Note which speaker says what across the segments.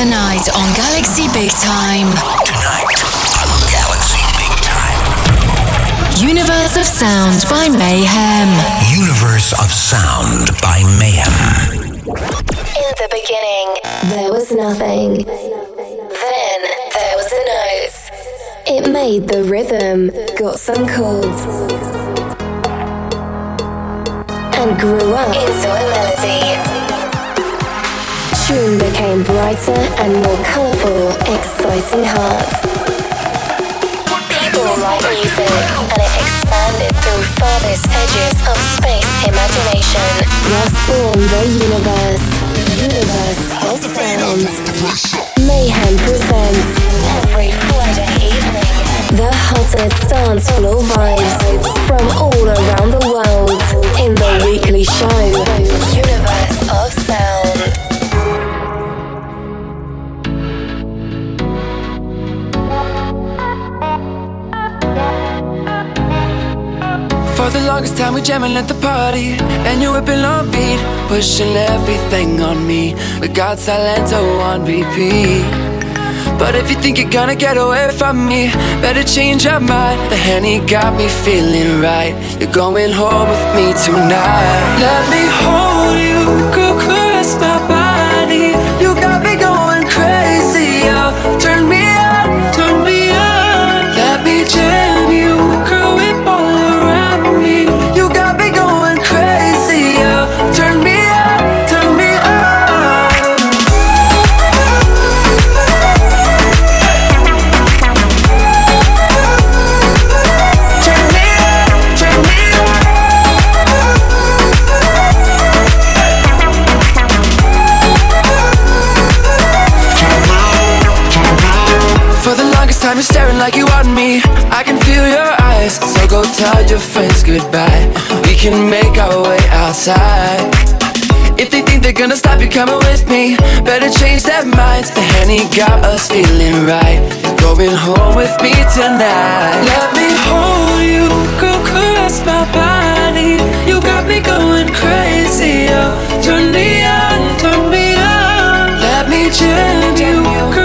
Speaker 1: Tonight on Galaxy Big Time.
Speaker 2: Tonight on Galaxy Big Time.
Speaker 1: Universe of Sound by Mayhem.
Speaker 2: Universe of Sound by Mayhem.
Speaker 3: In the beginning, there was nothing. Then there was a note. It made the rhythm, got some chords, and grew up into a melody. Tune became brighter and more colourful, exciting hearts. People write music, and it expanded through farthest edges of space imagination. Thus born the universe, universe of sound. Mayhem presents every Friday evening the hottest dance floor vibes from all around the world in the weekly show, Universe of
Speaker 4: The longest time we jamming at the party. And you whipping on beat Pushing everything on me. We got Silento oh, on repeat. But if you think you're gonna get away from me Better change your mind. The Henny got me feeling right. You're going home with me tonight. Let me hold you Go caress my body tell your friends goodbye. We can make our way outside. If they think they're gonna stop you coming with me Better change their minds. The Henny got us feeling right. Going home with me tonight. Let me hold you Go caress my body. You got me going crazy oh. Turn me on, turn me on Let me jam you Girl,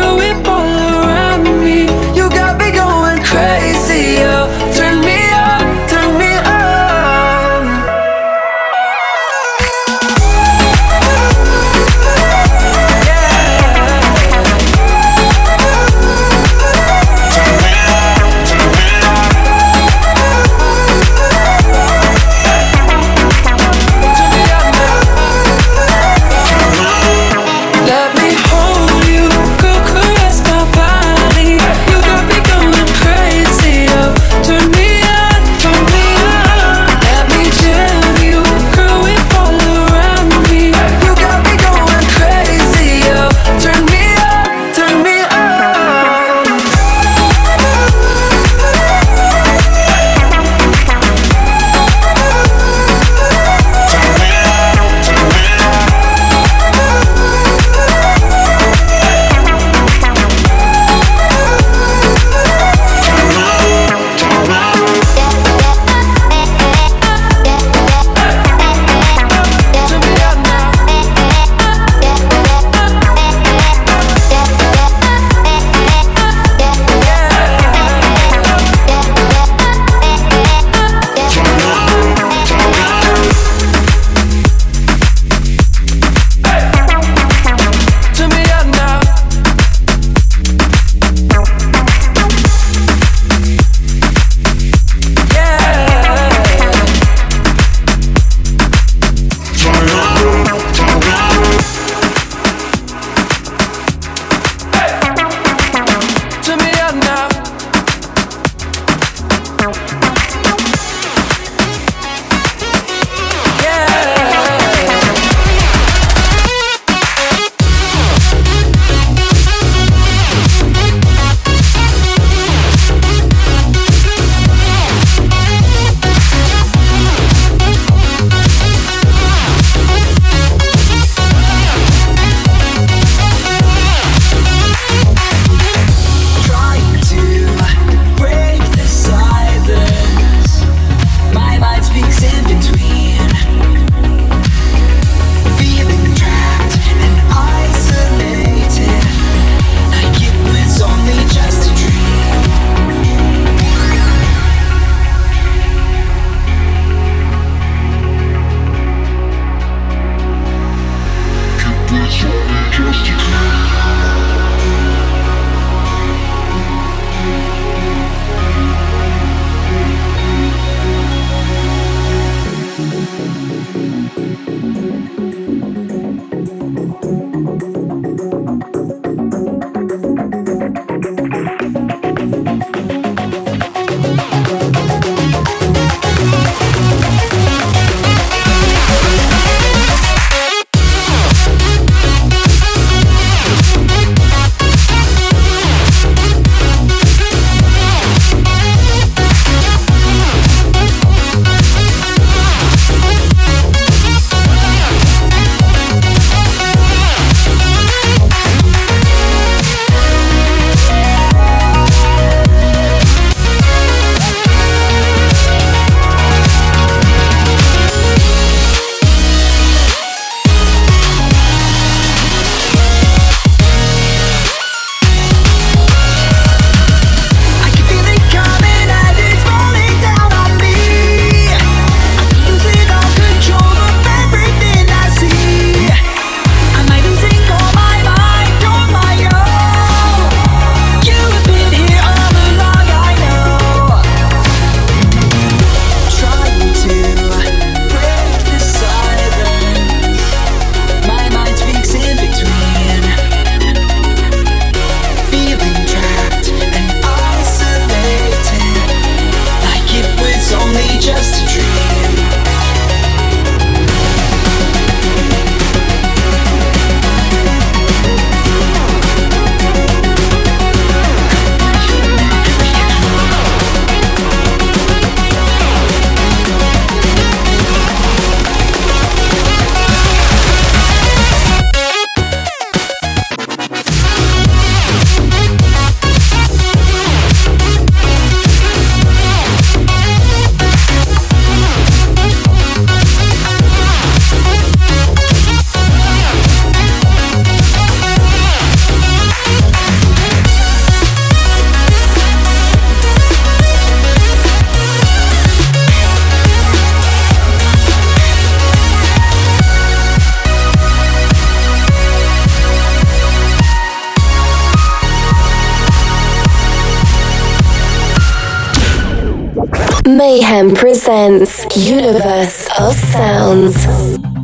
Speaker 3: Mayhem presents Universe of Sounds.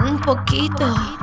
Speaker 5: un poquito.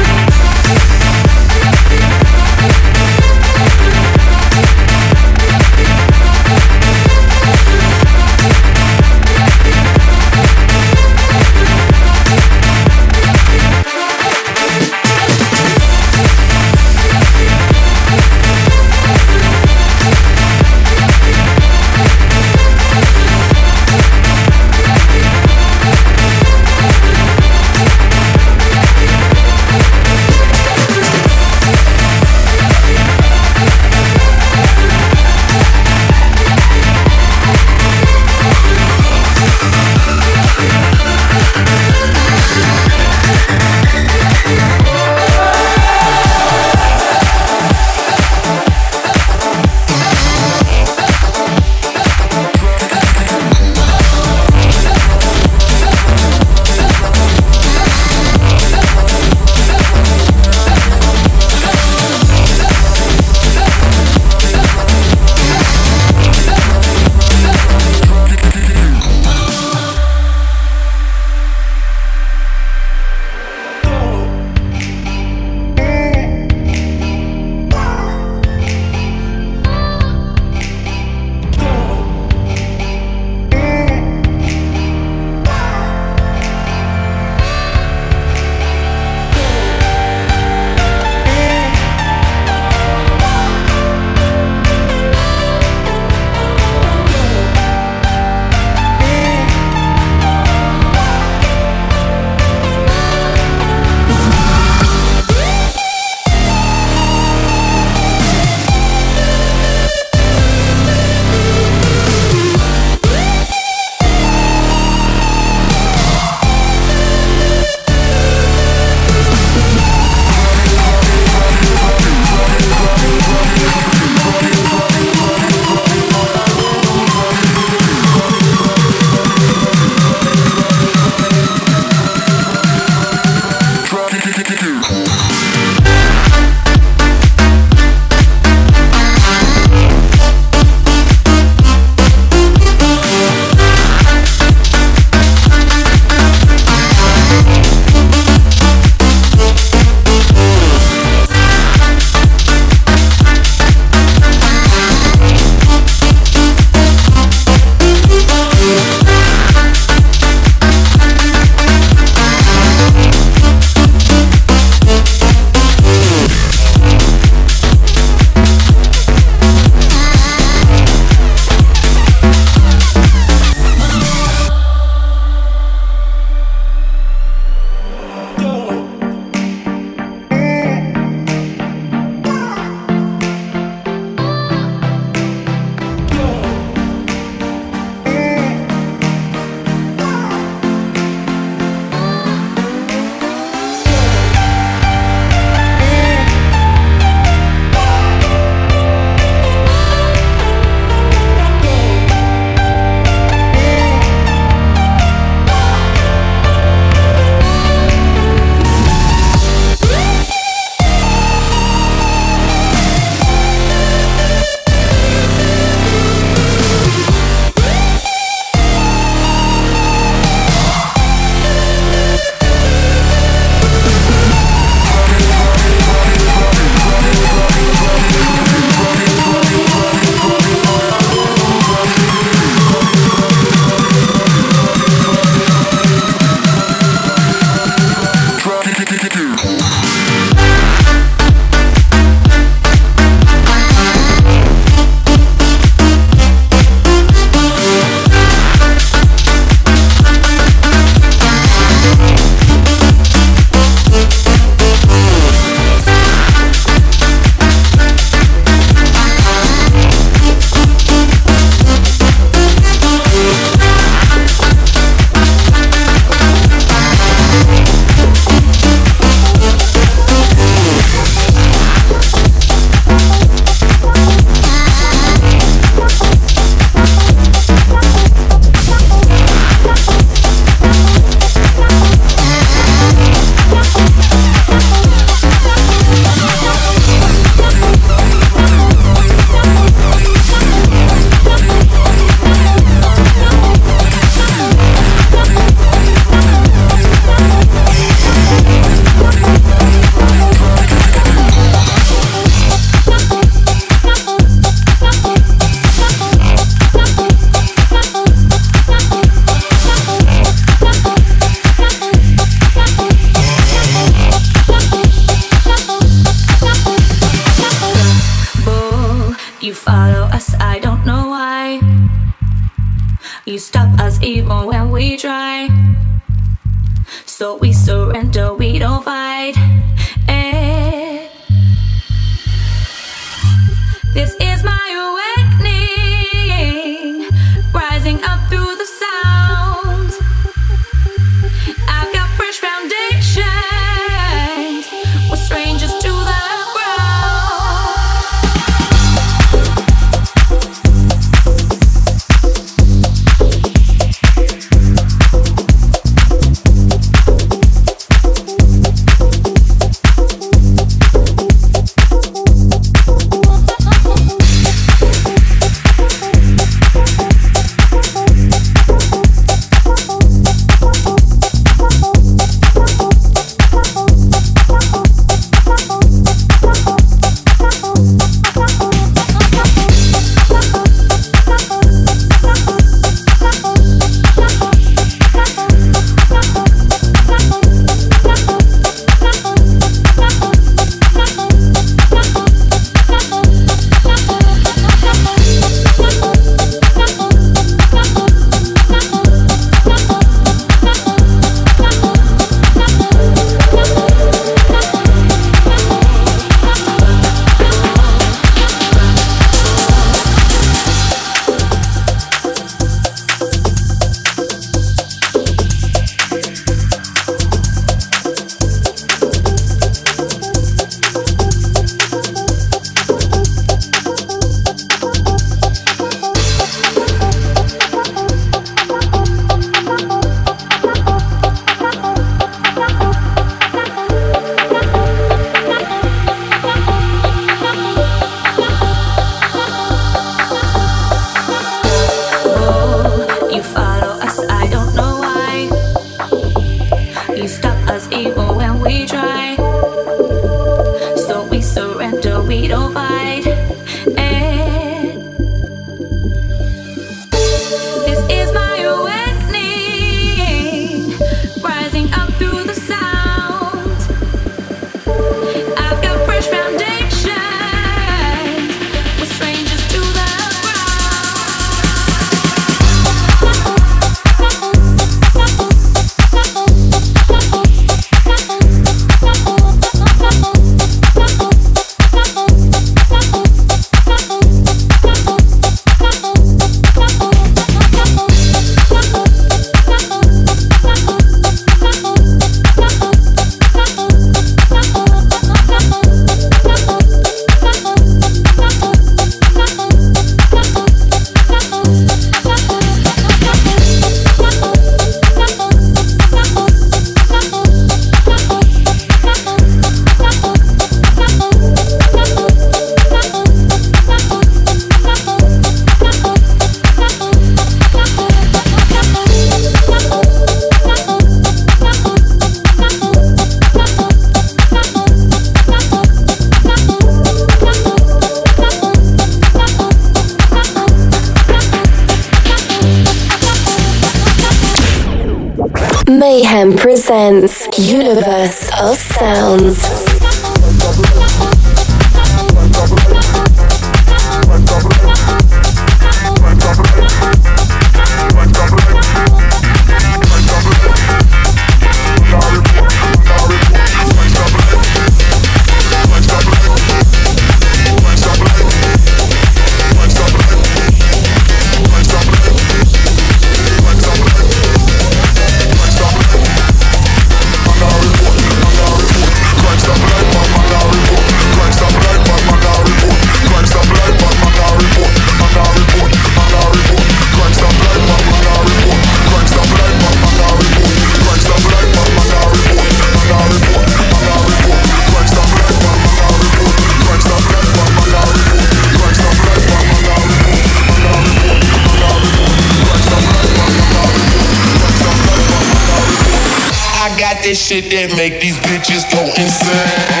Speaker 5: This
Speaker 6: shit that make these bitches go insane.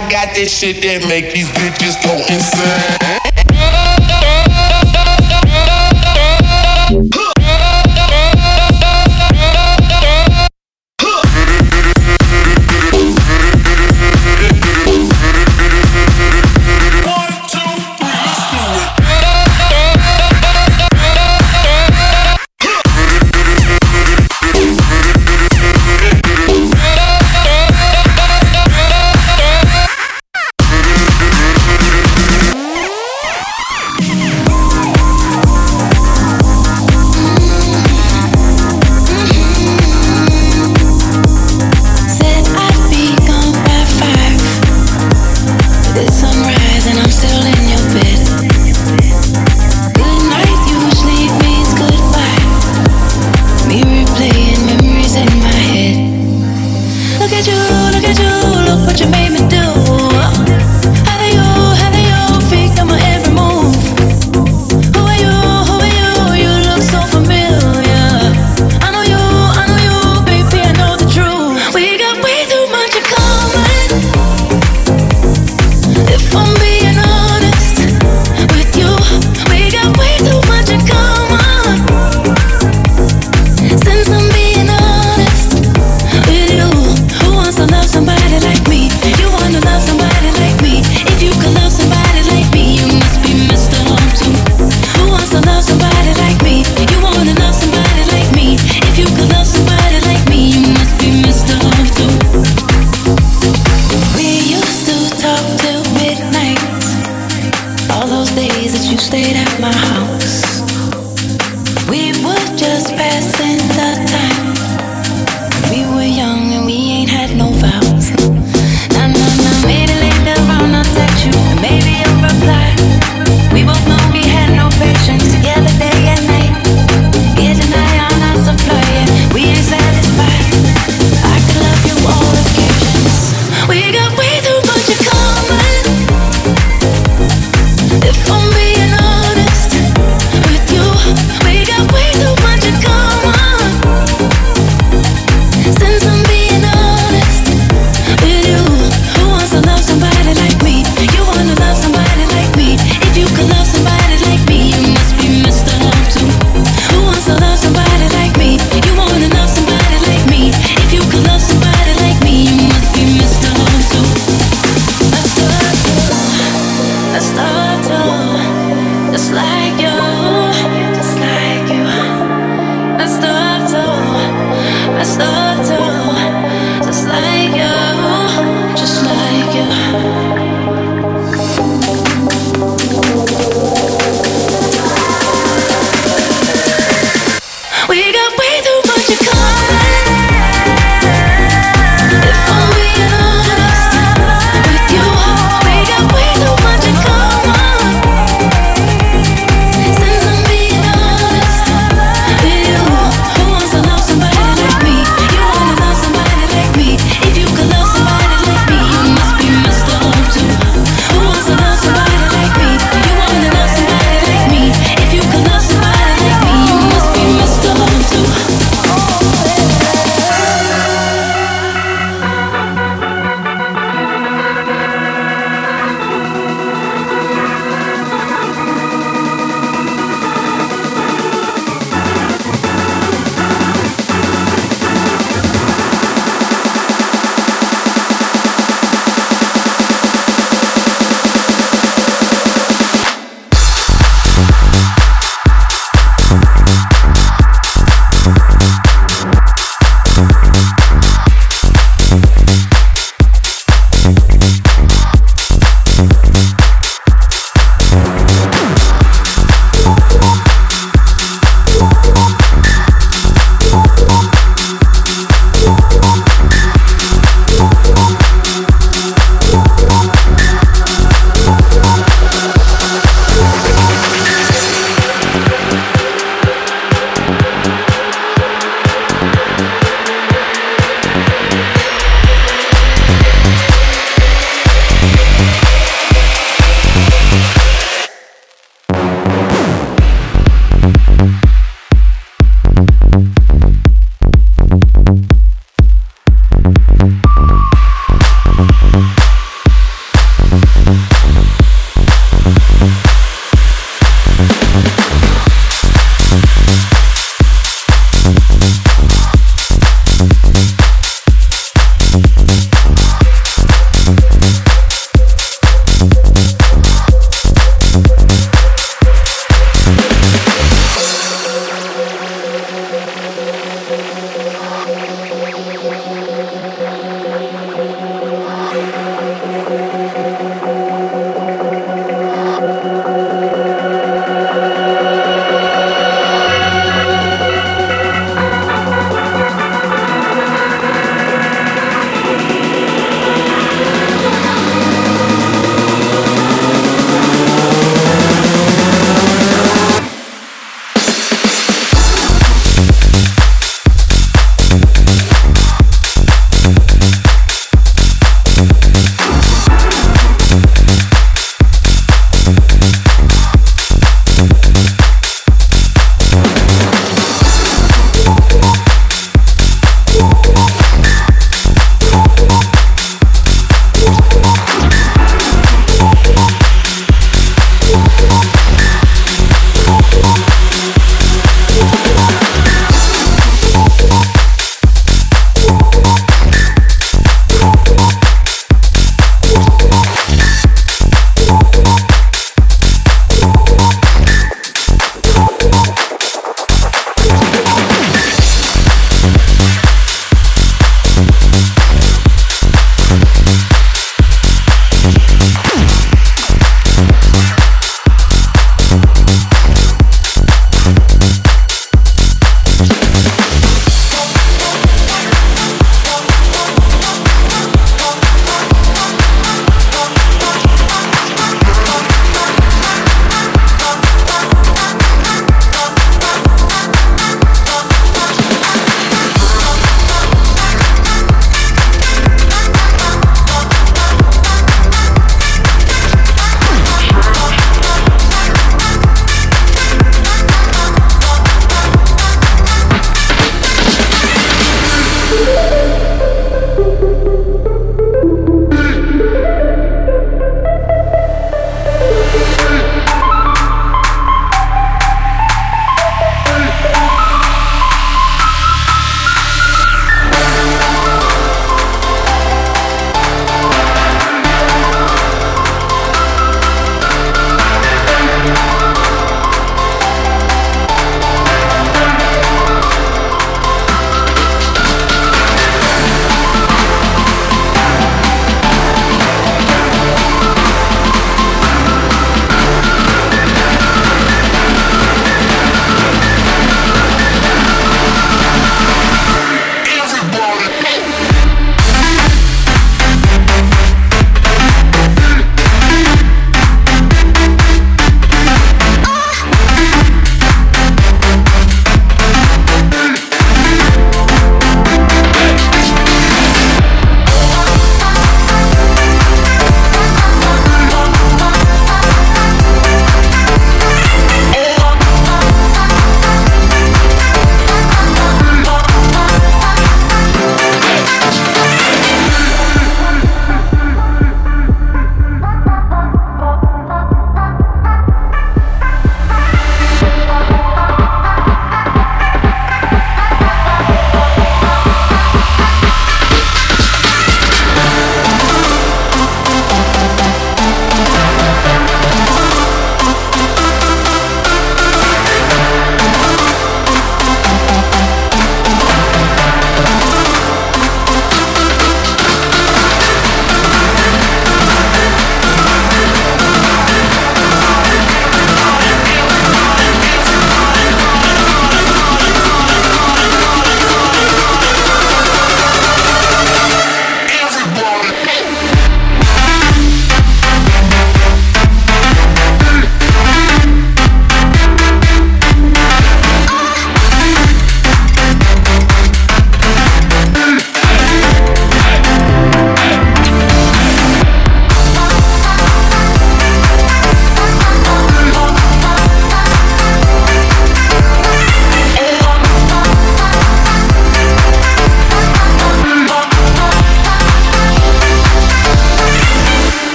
Speaker 6: I got this shit that make these bitches go insane. just passing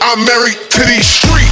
Speaker 7: I'm married to these streets.